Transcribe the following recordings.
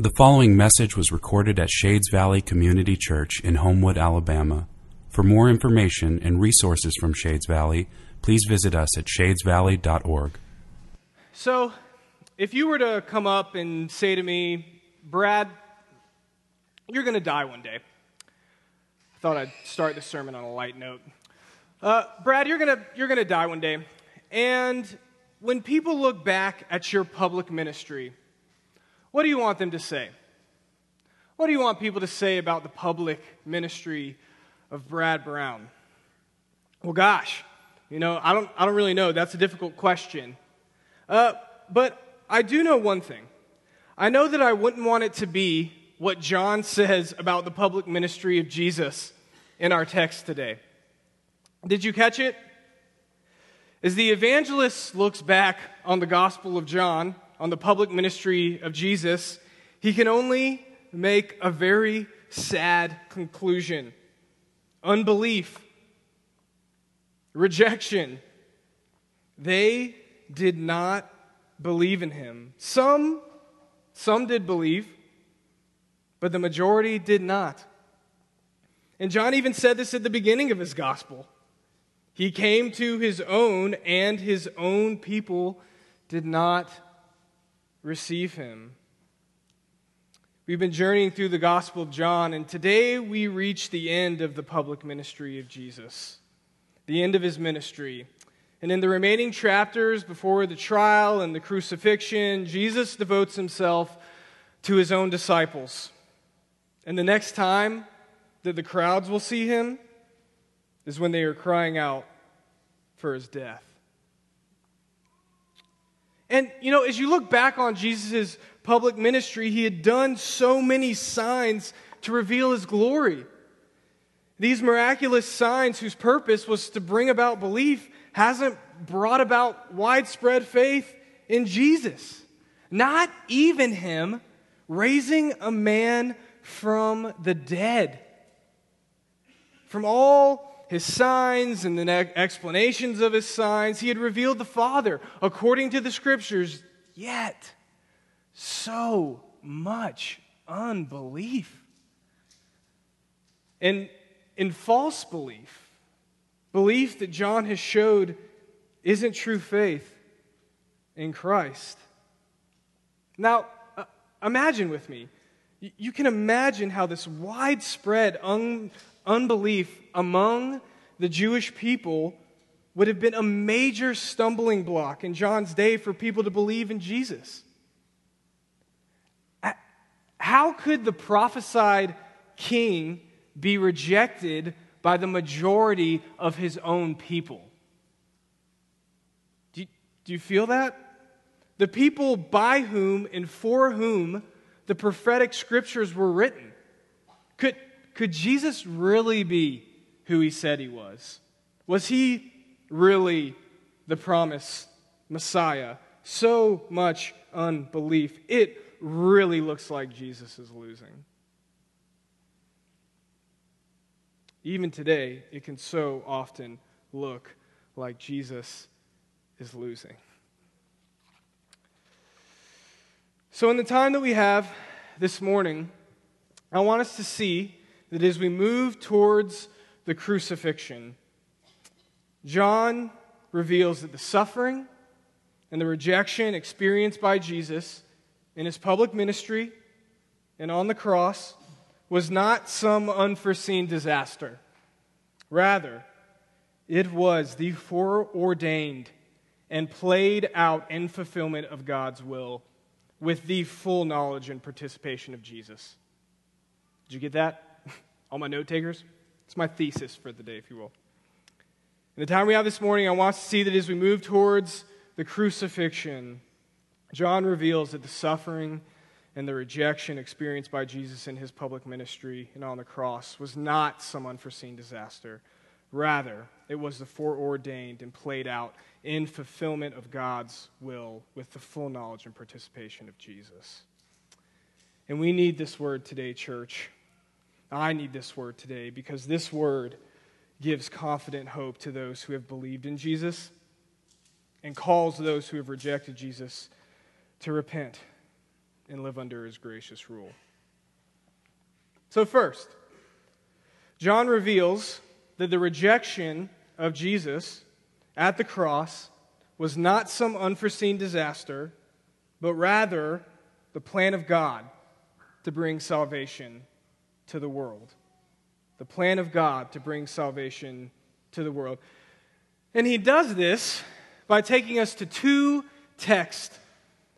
The following message was recorded at Shades Valley Community Church in Homewood, Alabama. For more information and resources from Shades Valley, please visit us at shadesvalley.org. So, if you were to come up and say to me, Brad, you're going to die one day. I thought I'd start the sermon on a light note. Uh, Brad, you're going you're going to die one day. And when people look back at your public ministry, what do you want them to say? What do you want people to say about the public ministry of Brad Brown? Well, gosh, you know, I don't, I don't really know. That's a difficult question. Uh, but I do know one thing. I know that I wouldn't want it to be what John says about the public ministry of Jesus in our text today. Did you catch it? As the evangelist looks back on the Gospel of John, on the public ministry of Jesus, he can only make a very sad conclusion unbelief, rejection. They did not believe in him. Some, some did believe, but the majority did not. And John even said this at the beginning of his gospel. He came to his own, and his own people did not receive him. We've been journeying through the Gospel of John, and today we reach the end of the public ministry of Jesus, the end of his ministry. And in the remaining chapters before the trial and the crucifixion, Jesus devotes himself to his own disciples. And the next time that the crowds will see him is when they are crying out for his death. And, you know, as you look back on Jesus' public ministry, he had done so many signs to reveal his glory. These miraculous signs, whose purpose was to bring about belief, hasn't brought about widespread faith in Jesus. Not even him raising a man from the dead. From all his signs and the explanations of his signs. He had revealed the Father according to the Scriptures, yet so much unbelief. And in false belief, belief that John has showed isn't true faith in Christ. Now, uh, imagine with me. You can imagine how this widespread un- unbelief among the Jewish people would have been a major stumbling block in John's day for people to believe in Jesus. How could the prophesied king be rejected by the majority of his own people? Do you, do you feel that? The people by whom and for whom the prophetic scriptures were written. Could, could Jesus really be who he said he was? Was he really the promised Messiah? So much unbelief. It really looks like Jesus is losing. Even today, it can so often look like Jesus is losing. So, in the time that we have this morning, I want us to see that as we move towards the crucifixion, John reveals that the suffering and the rejection experienced by Jesus in his public ministry and on the cross was not some unforeseen disaster. Rather, it was the foreordained and played out in fulfillment of God's will with the full knowledge and participation of Jesus. Did you get that? All my note takers? It's my thesis for the day, if you will. In the time we have this morning, I want to see that as we move towards the crucifixion, John reveals that the suffering and the rejection experienced by Jesus in his public ministry and on the cross was not some unforeseen disaster. Rather, it was the foreordained and played out in fulfillment of God's will with the full knowledge and participation of Jesus. And we need this word today, church. I need this word today because this word gives confident hope to those who have believed in Jesus and calls those who have rejected Jesus to repent and live under his gracious rule. So, first, John reveals that the rejection of Jesus at the cross was not some unforeseen disaster, but rather the plan of God to bring salvation to the world. The plan of God to bring salvation to the world. And he does this by taking us to two texts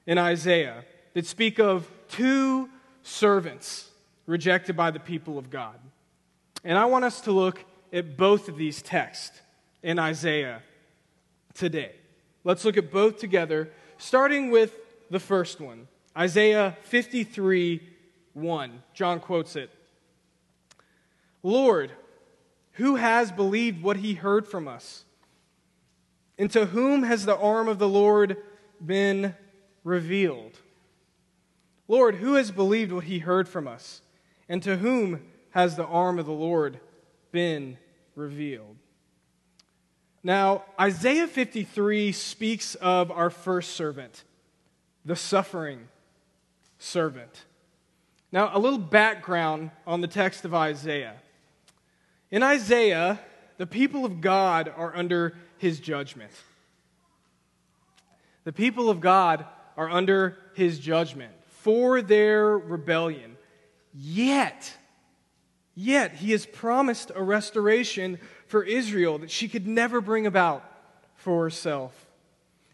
in Isaiah that speak of two servants rejected by the people of God. And I want us to look at both of these texts in Isaiah today. Let's look at both together, starting with the first one Isaiah 53 1. John quotes it Lord, who has believed what he heard from us? And to whom has the arm of the Lord been revealed? Lord, who has believed what he heard from us? And to whom has the arm of the Lord been revealed? Now, Isaiah 53 speaks of our first servant, the suffering servant. Now, a little background on the text of Isaiah. In Isaiah, the people of God are under his judgment. The people of God are under his judgment for their rebellion. Yet, yet, he has promised a restoration for Israel that she could never bring about for herself.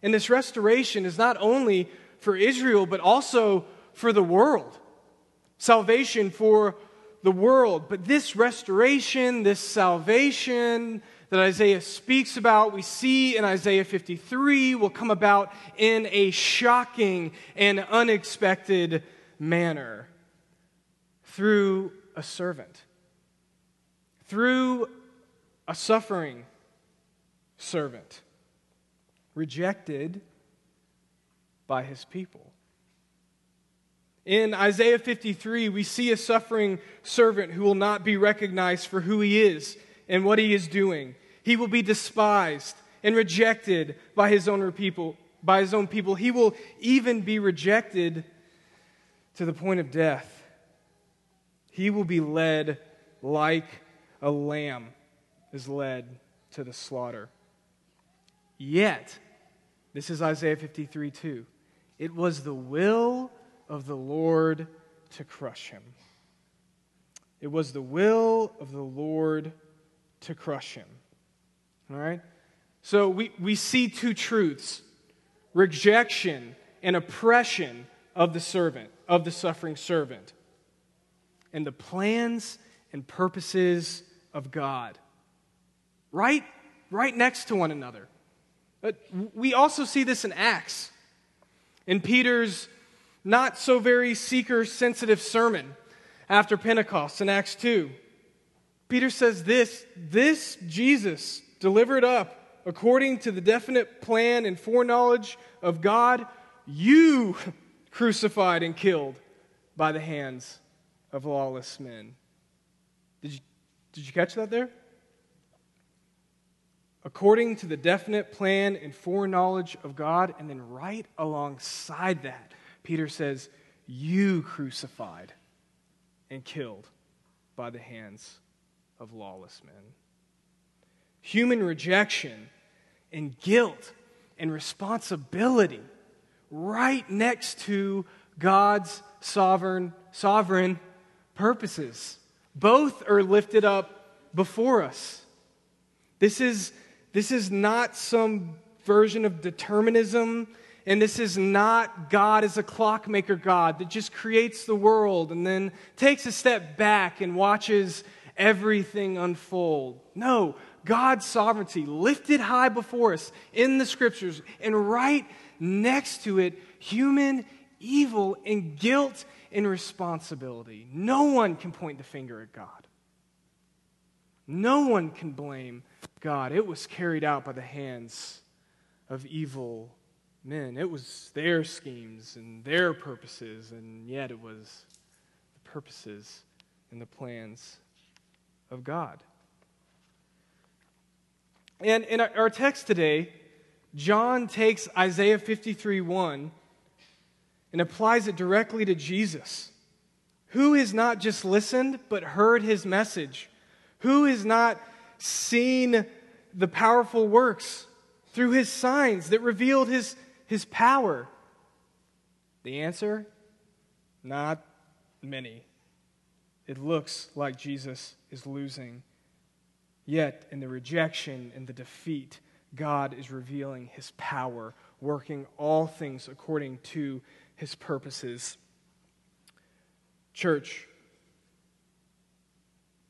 And this restoration is not only for Israel, but also for the world. Salvation for the world. But this restoration, this salvation that Isaiah speaks about, we see in Isaiah 53, will come about in a shocking and unexpected manner through a servant, through a suffering servant, rejected by his people. In Isaiah 53, we see a suffering servant who will not be recognized for who he is and what he is doing. He will be despised and rejected by his own people. By his own people, he will even be rejected to the point of death. He will be led like a lamb is led to the slaughter. Yet, this is Isaiah 53 2. It was the will of the Lord to crush him. It was the will of the Lord to crush him. All right? So we, we see two truths rejection and oppression of the servant, of the suffering servant and the plans and purposes of God. Right, right next to one another. But we also see this in Acts. In Peter's not so very seeker sensitive sermon after Pentecost in Acts 2, Peter says this this Jesus delivered up according to the definite plan and foreknowledge of God, you crucified and killed by the hands of lawless men. Did you, did you catch that there? According to the definite plan and foreknowledge of God, and then right alongside that, Peter says, You crucified and killed by the hands of lawless men. Human rejection and guilt and responsibility right next to God's sovereign sovereign purposes. Both are lifted up before us. This is, this is not some version of determinism, and this is not God as a clockmaker God that just creates the world and then takes a step back and watches everything unfold. No, God's sovereignty lifted high before us in the scriptures, and right next to it, human evil and guilt and responsibility. No one can point the finger at God. No one can blame God. It was carried out by the hands of evil men. It was their schemes and their purposes, and yet it was the purposes and the plans of God. And in our text today, John takes Isaiah 53 1 and applies it directly to Jesus. Who has not just listened, but heard his message? Who has not seen the powerful works through his signs that revealed his, his power? The answer not many. It looks like Jesus is losing. Yet, in the rejection and the defeat, God is revealing his power, working all things according to his purposes. Church,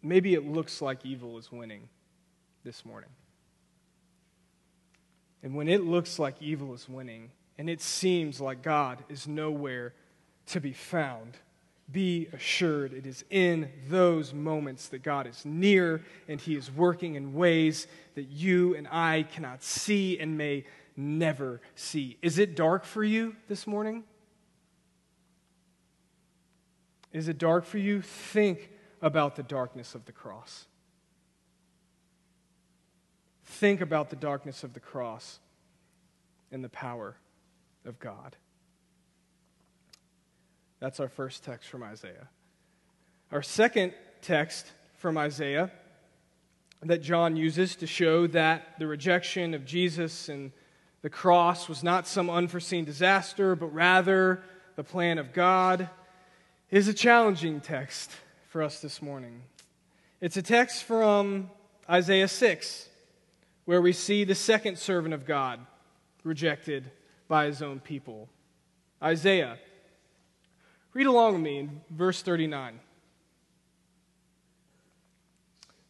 maybe it looks like evil is winning this morning. And when it looks like evil is winning, and it seems like God is nowhere to be found, be assured it is in those moments that God is near and He is working in ways that you and I cannot see and may never see. Is it dark for you this morning? Is it dark for you? Think about the darkness of the cross. Think about the darkness of the cross and the power of God. That's our first text from Isaiah. Our second text from Isaiah that John uses to show that the rejection of Jesus and the cross was not some unforeseen disaster, but rather the plan of God, is a challenging text for us this morning. It's a text from Isaiah 6, where we see the second servant of God rejected by his own people. Isaiah Read along with me in verse 39.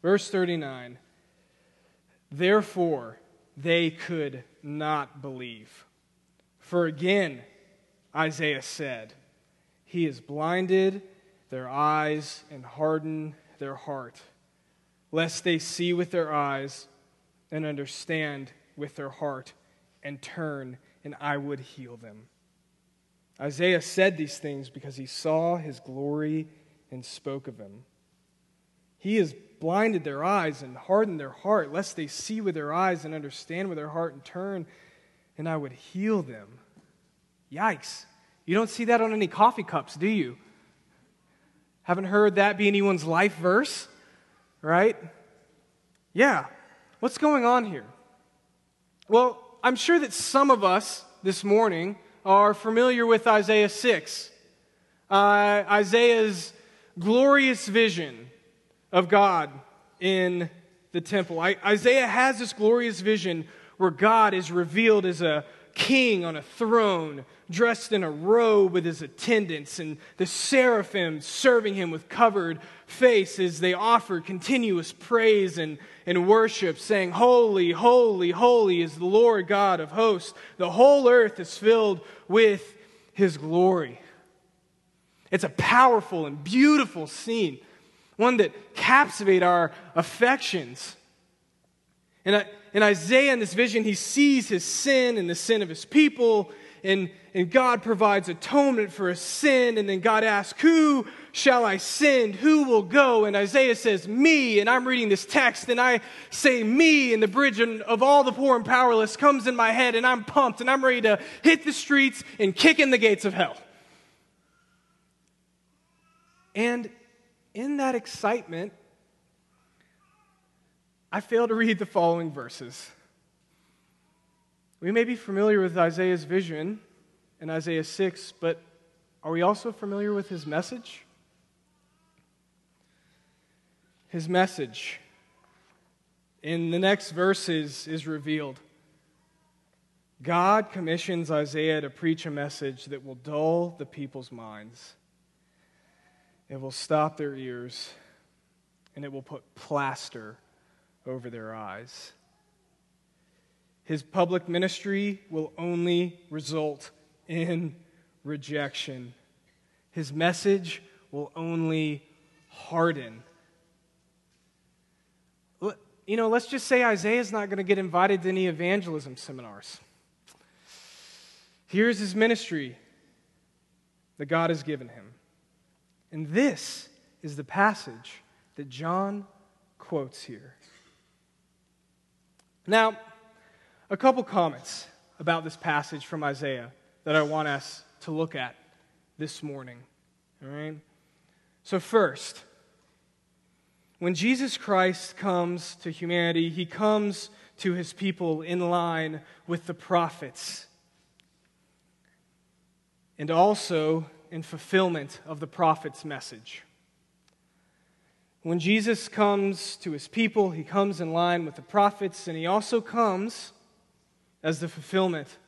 Verse 39 Therefore, they could not believe. For again, Isaiah said, He has blinded their eyes and hardened their heart, lest they see with their eyes and understand with their heart and turn, and I would heal them. Isaiah said these things because he saw his glory and spoke of him. He has blinded their eyes and hardened their heart, lest they see with their eyes and understand with their heart and turn, and I would heal them. Yikes. You don't see that on any coffee cups, do you? Haven't heard that be anyone's life verse, right? Yeah. What's going on here? Well, I'm sure that some of us this morning are familiar with Isaiah 6. Uh, Isaiah's glorious vision of God in the temple. I, Isaiah has this glorious vision where God is revealed as a king on a throne, dressed in a robe with his attendants, and the seraphim serving him with covered face as they offer continuous praise and, and worship, saying, Holy, holy, holy is the Lord God of hosts. The whole earth is filled with his glory. It's a powerful and beautiful scene, one that captivates our affections. And in Isaiah, in this vision, he sees his sin and the sin of his people, and, and God provides atonement for his sin. And then God asks, Who shall I send? Who will go? And Isaiah says, Me. And I'm reading this text, and I say, Me. And the bridge of all the poor and powerless comes in my head, and I'm pumped, and I'm ready to hit the streets and kick in the gates of hell. And in that excitement, I fail to read the following verses. We may be familiar with Isaiah's vision in Isaiah 6, but are we also familiar with his message? His message in the next verses is revealed. God commissions Isaiah to preach a message that will dull the people's minds. It will stop their ears, and it will put plaster over their eyes. His public ministry will only result in rejection. His message will only harden. You know, let's just say Isaiah's not going to get invited to any evangelism seminars. Here's his ministry that God has given him. And this is the passage that John quotes here. Now, a couple comments about this passage from Isaiah that I want us to look at this morning. All right? So, first, when Jesus Christ comes to humanity, he comes to his people in line with the prophets and also in fulfillment of the prophet's message. When Jesus comes to his people, he comes in line with the prophets, and he also comes as the fulfillment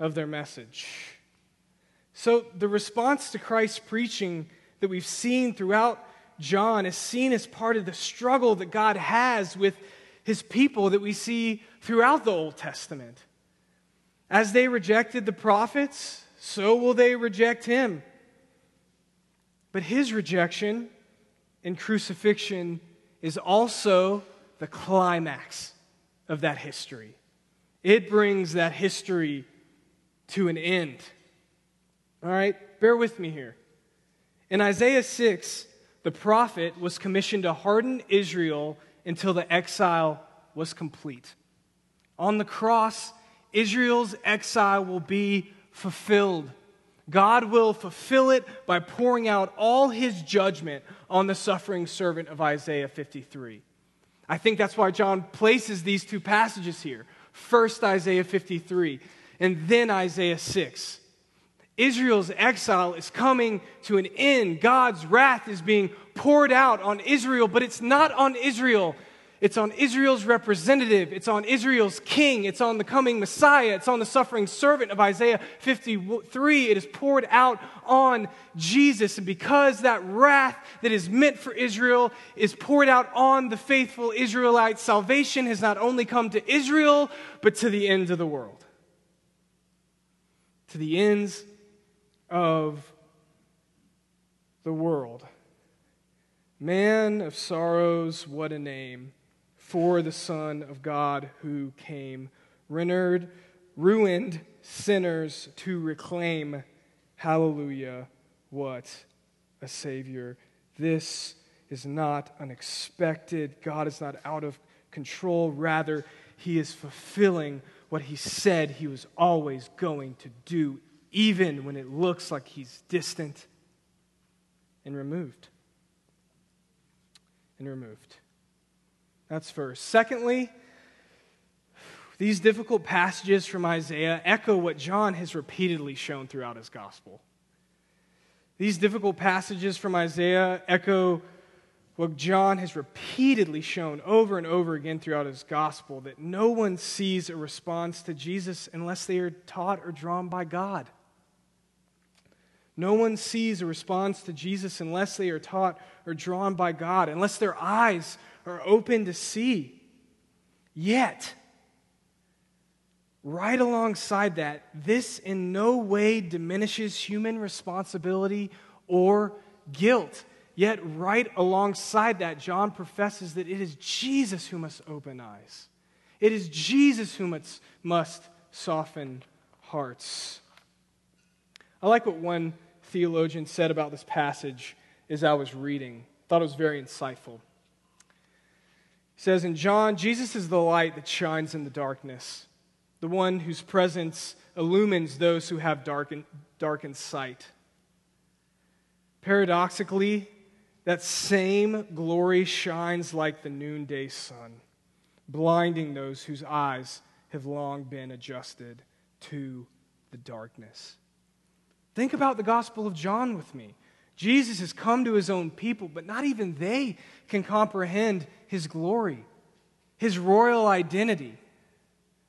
of their message. So, the response to Christ's preaching that we've seen throughout John is seen as part of the struggle that God has with his people that we see throughout the Old Testament. As they rejected the prophets, so will they reject him. But his rejection and crucifixion is also the climax of that history. It brings that history to an end. All right, bear with me here. In Isaiah 6, the prophet was commissioned to harden Israel until the exile was complete. On the cross, Israel's exile will be fulfilled. God will fulfill it by pouring out all his judgment on the suffering servant of Isaiah 53. I think that's why John places these two passages here. First Isaiah 53, and then Isaiah 6. Israel's exile is coming to an end. God's wrath is being poured out on Israel, but it's not on Israel it's on Israel's representative. It's on Israel's king. It's on the coming Messiah. It's on the suffering servant of Isaiah 53. It is poured out on Jesus. And because that wrath that is meant for Israel is poured out on the faithful Israelites, salvation has not only come to Israel, but to the ends of the world. To the ends of the world. Man of sorrows, what a name for the Son of God who came, rendered, ruined sinners to reclaim. Hallelujah, what a Savior. This is not unexpected. God is not out of control. Rather, He is fulfilling what He said He was always going to do, even when it looks like He's distant and removed. And removed. That's first. Secondly, these difficult passages from Isaiah echo what John has repeatedly shown throughout his gospel. These difficult passages from Isaiah echo what John has repeatedly shown over and over again throughout his gospel that no one sees a response to Jesus unless they are taught or drawn by God. No one sees a response to Jesus unless they are taught or drawn by God, unless their eyes are open to see. Yet, right alongside that, this in no way diminishes human responsibility or guilt. Yet, right alongside that, John professes that it is Jesus who must open eyes. It is Jesus who must, must soften hearts. I like what one theologian said about this passage as I was reading. I thought it was very insightful. He says in John, Jesus is the light that shines in the darkness, the one whose presence illumines those who have darkened, darkened sight. Paradoxically, that same glory shines like the noonday sun, blinding those whose eyes have long been adjusted to the darkness. Think about the Gospel of John with me. Jesus has come to his own people, but not even they can comprehend his glory, his royal identity.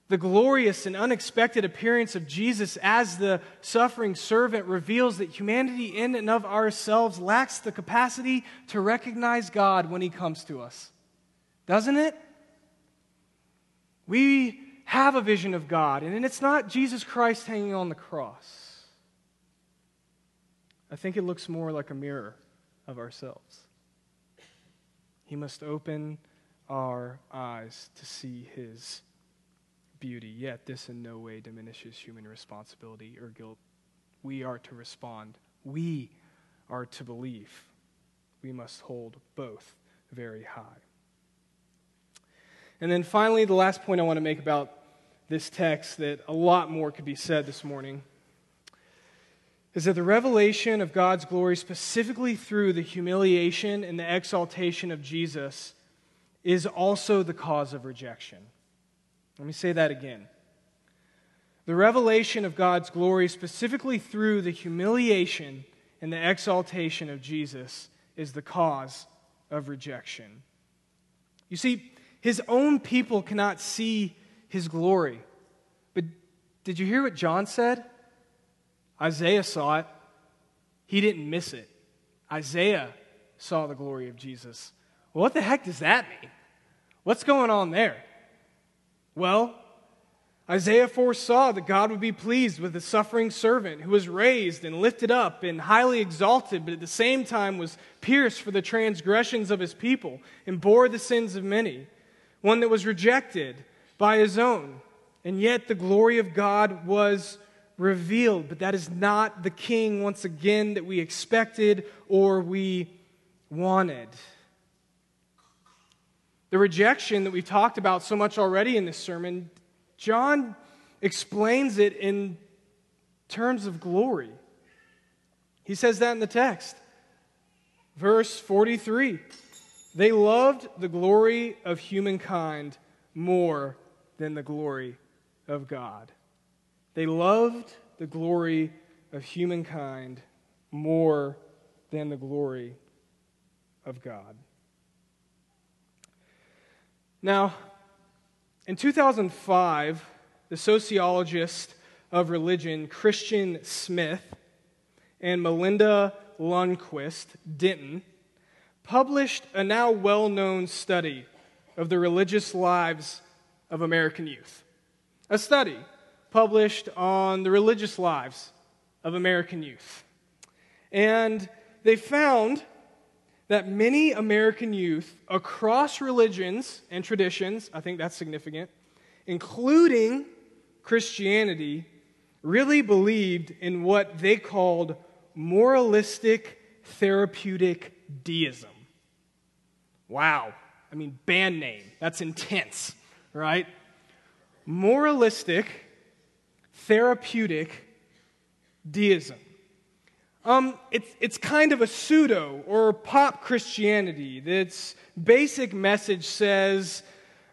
The glorious and unexpected appearance of Jesus as the suffering servant reveals that humanity, in and of ourselves, lacks the capacity to recognize God when He comes to us. Doesn't it? We have a vision of God, and it's not Jesus Christ hanging on the cross. I think it looks more like a mirror of ourselves. He must open our eyes to see his beauty, yet this in no way diminishes human responsibility or guilt. We are to respond, we are to believe. We must hold both very high. And then finally, the last point I want to make about this text that a lot more could be said this morning is that the revelation of God's glory, specifically through the humiliation and the exaltation of Jesus, is also the cause of rejection. Let me say that again. The revelation of God's glory, specifically through the humiliation and the exaltation of Jesus, is the cause of rejection. You see, his own people cannot see his glory. But did you hear what John said? Isaiah saw it. He didn't miss it. Isaiah saw the glory of Jesus. Well, what the heck does that mean? What's going on there? Well, Isaiah foresaw that God would be pleased with the suffering servant who was raised and lifted up and highly exalted, but at the same time was pierced for the transgressions of his people and bore the sins of many, one that was rejected by his own. And yet the glory of God was revealed. But that is not the king, once again, that we expected or we wanted. The rejection that we've talked about so much already in this sermon, John explains it in terms of glory. He says that in the text. Verse 43 They loved the glory of humankind more than the glory of God. They loved the glory of humankind more than the glory of God. Now, in 2005, the sociologist of religion, Christian Smith, and Melinda Lundquist Denton published a now well known study of the religious lives of American youth. A study published on the religious lives of American youth. And they found that many American youth across religions and traditions, I think that's significant, including Christianity, really believed in what they called moralistic therapeutic deism. Wow. I mean, band name. That's intense, right? Moralistic therapeutic deism. Um, it's, it's kind of a pseudo or pop Christianity. Its basic message says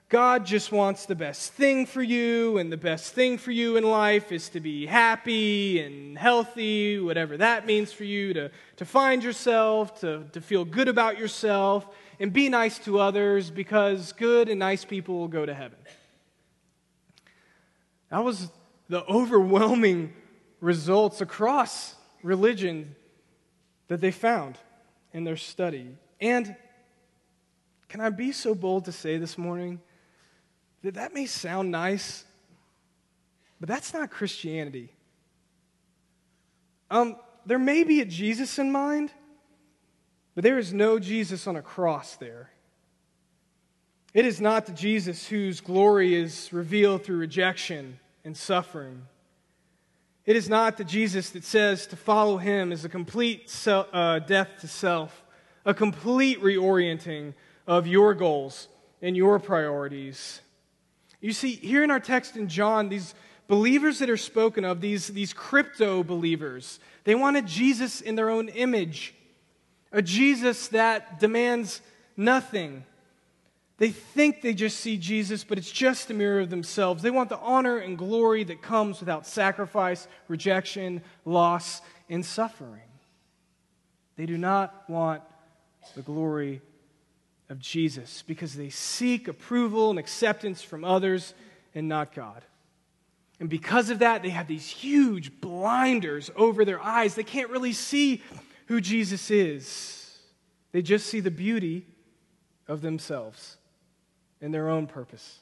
God just wants the best thing for you, and the best thing for you in life is to be happy and healthy, whatever that means for you, to, to find yourself, to, to feel good about yourself, and be nice to others because good and nice people will go to heaven. That was the overwhelming results across religion that they found in their study. And can I be so bold to say this morning that that may sound nice, but that's not Christianity. Um, there may be a Jesus in mind, but there is no Jesus on a cross there. It is not the Jesus whose glory is revealed through rejection and suffering. It is not the Jesus that says to follow him is a complete self, uh, death to self, a complete reorienting of your goals and your priorities. You see, here in our text in John, these believers that are spoken of, these, these crypto believers, they wanted Jesus in their own image, a Jesus that demands nothing they think they just see Jesus, but it's just a mirror of themselves. They want the honor and glory that comes without sacrifice, rejection, loss, and suffering. They do not want the glory of Jesus because they seek approval and acceptance from others and not God. And because of that, they have these huge blinders over their eyes. They can't really see who Jesus is, they just see the beauty of themselves in their own purpose,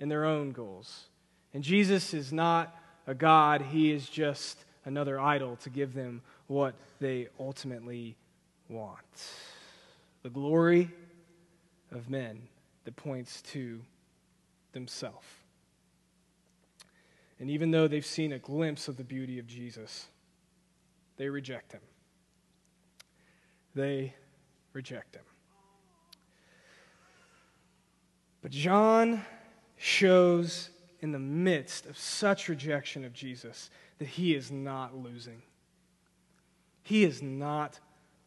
in their own goals. And Jesus is not a God, He is just another idol to give them what they ultimately want. The glory of men that points to themselves. And even though they've seen a glimpse of the beauty of Jesus, they reject him. They reject him. But John shows in the midst of such rejection of Jesus that he is not losing. he is not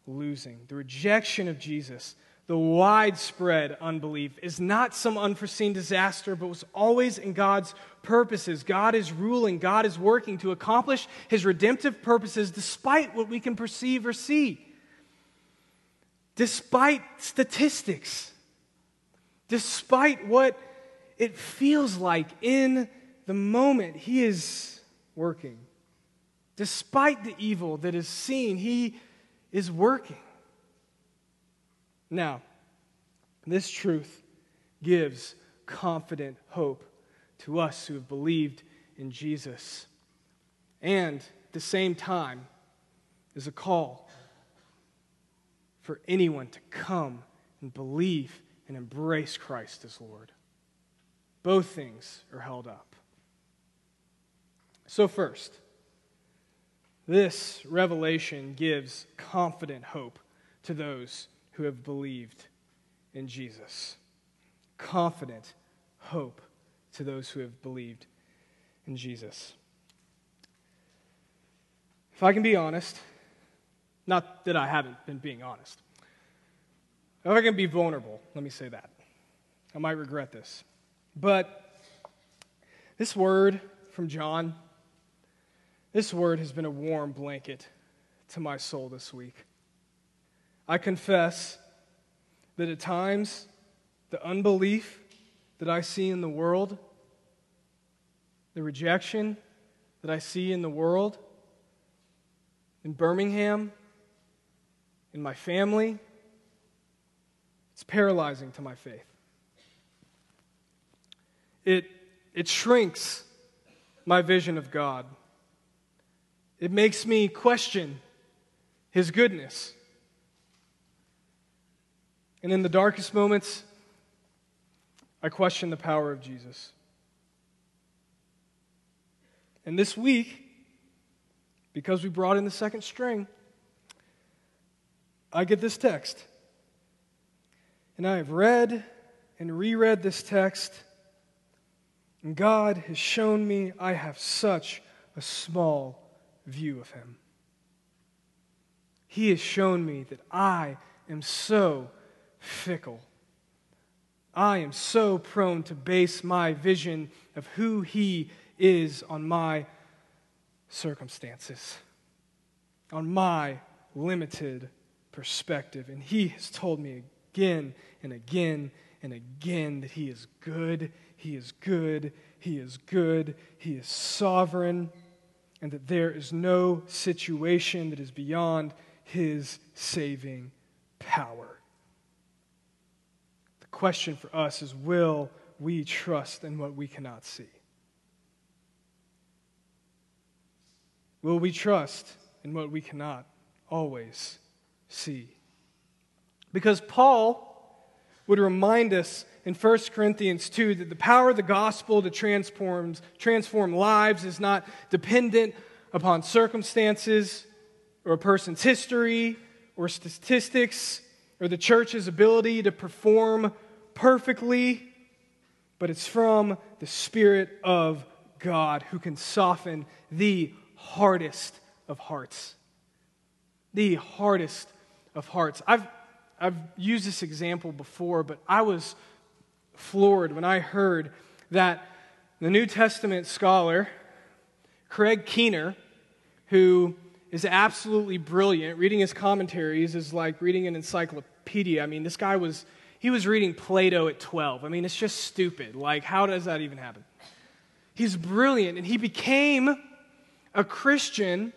losing. The rejection of Jesus, the widespread unbelief, is not some unforeseen disaster, but was always in God's purposes. God is ruling, God is working to accomplish his redemptive purposes despite what we can perceive or see, despite statistics, despite what it feels like in the moment. He is working. Despite the evil that is seen, He is working. Now, this truth gives confident hope to us who have believed in Jesus. And at the same time, is a call for anyone to come and believe and embrace Christ as Lord. Both things are held up. So, first, this revelation gives confident hope to those who have believed in Jesus. Confident hope to those who have believed in Jesus. If I can be honest, not that I haven't been being honest, if I can be vulnerable, let me say that. I might regret this. But this word from John, this word has been a warm blanket to my soul this week. I confess that at times the unbelief that I see in the world, the rejection that I see in the world, in Birmingham, in my family, it's paralyzing to my faith. It, it shrinks my vision of God. It makes me question His goodness. And in the darkest moments, I question the power of Jesus. And this week, because we brought in the second string, I get this text. And I have read and reread this text and God has shown me I have such a small view of Him. He has shown me that I am so fickle. I am so prone to base my vision of who He is on my circumstances, on my limited perspective. And He has told me again and again and again that He is good he is good, He is good, He is sovereign, and that there is no situation that is beyond His saving power. The question for us is will we trust in what we cannot see? Will we trust in what we cannot always see? Because Paul would remind us in 1 Corinthians 2 that the power of the gospel to transform, transform lives is not dependent upon circumstances or a person's history or statistics or the church's ability to perform perfectly, but it's from the Spirit of God who can soften the hardest of hearts. The hardest of hearts. I've, I've used this example before, but I was floored when I heard that the New Testament scholar, Craig Keener, who is absolutely brilliant, reading his commentaries is like reading an encyclopedia. I mean, this guy was, he was reading Plato at 12. I mean, it's just stupid. Like, how does that even happen? He's brilliant, and he became a Christian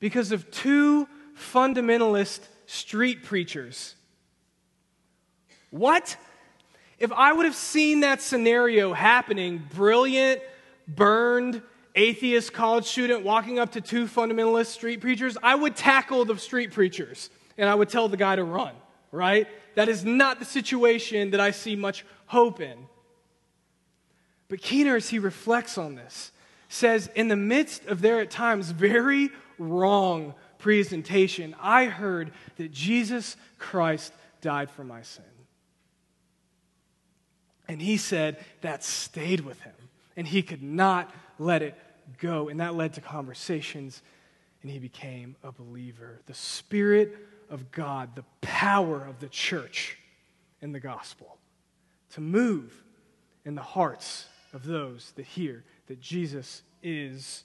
because of two fundamentalist street preachers. What? If I would have seen that scenario happening, brilliant, burned, atheist college student walking up to two fundamentalist street preachers, I would tackle the street preachers and I would tell the guy to run, right? That is not the situation that I see much hope in. But Keener, as he reflects on this, says, in the midst of their at times very wrong presentation, I heard that Jesus Christ died for my sin. And he said that stayed with him, and he could not let it go. And that led to conversations and he became a believer. The Spirit of God, the power of the church in the gospel to move in the hearts of those that hear that Jesus is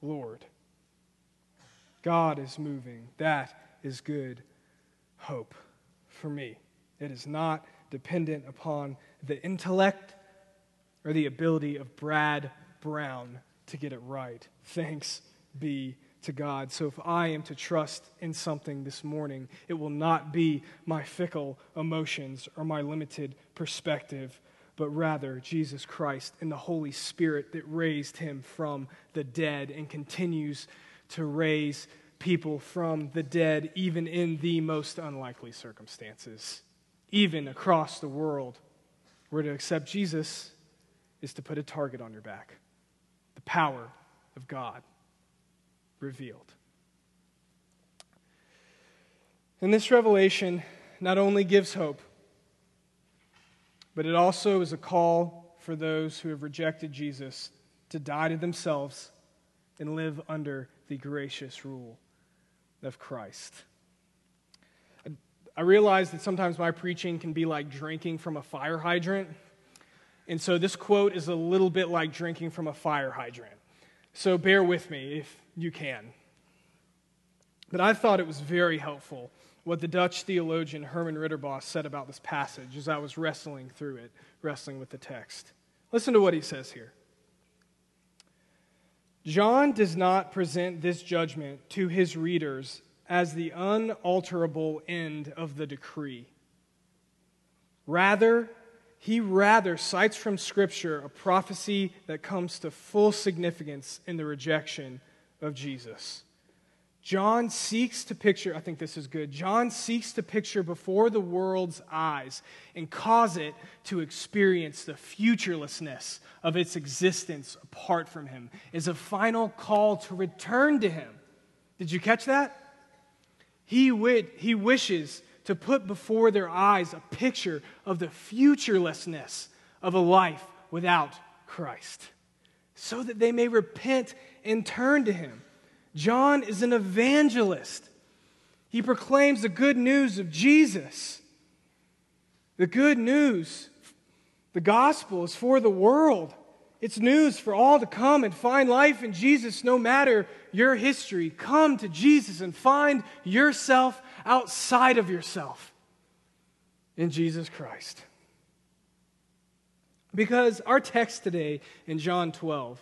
Lord. God is moving. That is good hope for me. It is not dependent upon the intellect or the ability of Brad Brown to get it right. Thanks be to God. So if I am to trust in something this morning, it will not be my fickle emotions or my limited perspective, but rather Jesus Christ and the Holy Spirit that raised him from the dead and continues to raise people from the dead, even in the most unlikely circumstances, even across the world. Where to accept Jesus is to put a target on your back the power of God revealed. And this revelation not only gives hope, but it also is a call for those who have rejected Jesus to die to themselves and live under the gracious rule of Christ. I realize that sometimes my preaching can be like drinking from a fire hydrant. And so this quote is a little bit like drinking from a fire hydrant. So bear with me if you can. But I thought it was very helpful what the Dutch theologian Herman Ridderbos said about this passage as I was wrestling through it, wrestling with the text. Listen to what he says here. John does not present this judgment to his readers as the unalterable end of the decree. Rather, he rather cites from Scripture a prophecy that comes to full significance in the rejection of Jesus. John seeks to picture, I think this is good. John seeks to picture before the world's eyes and cause it to experience the futurelessness of its existence apart from him, is a final call to return to him. Did you catch that? He, w- he wishes to put before their eyes a picture of the futurelessness of a life without Christ, so that they may repent and turn to Him. John is an evangelist. He proclaims the good news of Jesus. The good news, the gospel is for the world. It's news for all to come and find life in Jesus no matter your history. Come to Jesus and find yourself outside of yourself in Jesus Christ. Because our text today in John 12,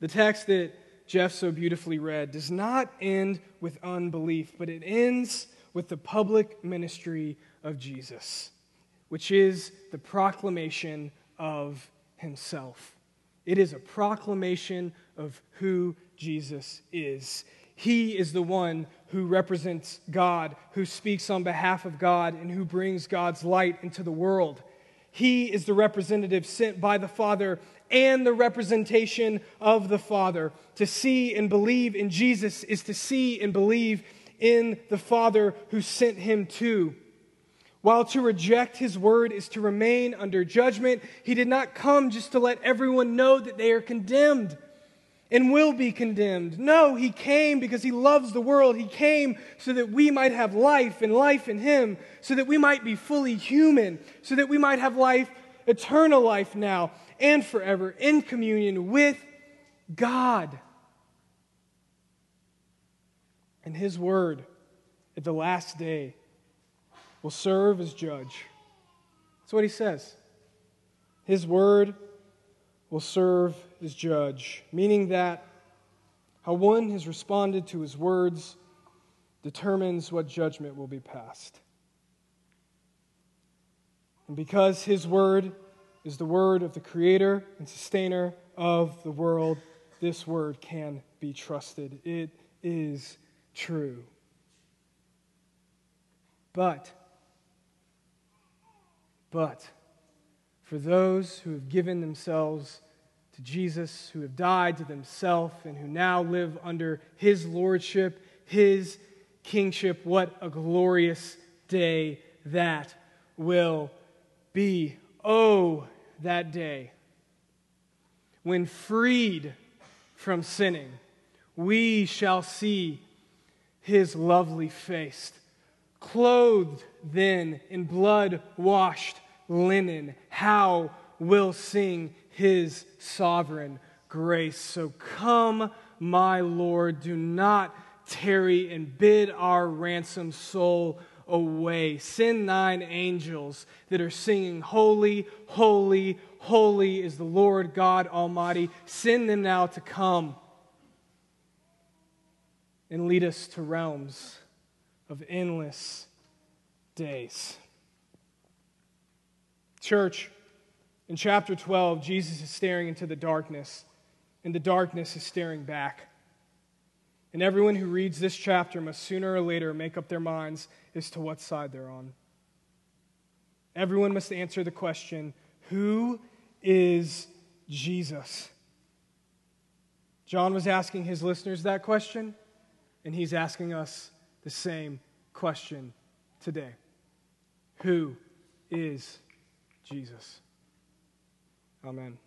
the text that Jeff so beautifully read, does not end with unbelief, but it ends with the public ministry of Jesus, which is the proclamation of himself. It is a proclamation of who Jesus is. He is the one who represents God, who speaks on behalf of God, and who brings God's light into the world. He is the representative sent by the Father and the representation of the Father. To see and believe in Jesus is to see and believe in the Father who sent him to. While to reject his word is to remain under judgment, he did not come just to let everyone know that they are condemned and will be condemned. No, he came because he loves the world. He came so that we might have life and life in him, so that we might be fully human, so that we might have life, eternal life now and forever in communion with God. And his word at the last day will serve as judge. That's what he says. His word will serve as judge, meaning that how one has responded to his words determines what judgment will be passed. And because his word is the word of the creator and sustainer of the world, this word can be trusted. It is true. But but for those who have given themselves to Jesus, who have died to themselves, and who now live under his lordship, his kingship, what a glorious day that will be. Oh, that day when freed from sinning, we shall see his lovely face. Clothed then in blood washed linen, how will sing his sovereign grace. So come, my Lord, do not tarry and bid our ransomed soul away. Send nine angels that are singing, Holy, holy, holy is the Lord God Almighty. Send them now to come and lead us to realms of endless days. Church, in chapter 12, Jesus is staring into the darkness, and the darkness is staring back. And everyone who reads this chapter must sooner or later make up their minds as to what side they're on. Everyone must answer the question who is Jesus? John was asking his listeners that question, and he's asking us the same question today Who is Jesus? Amen.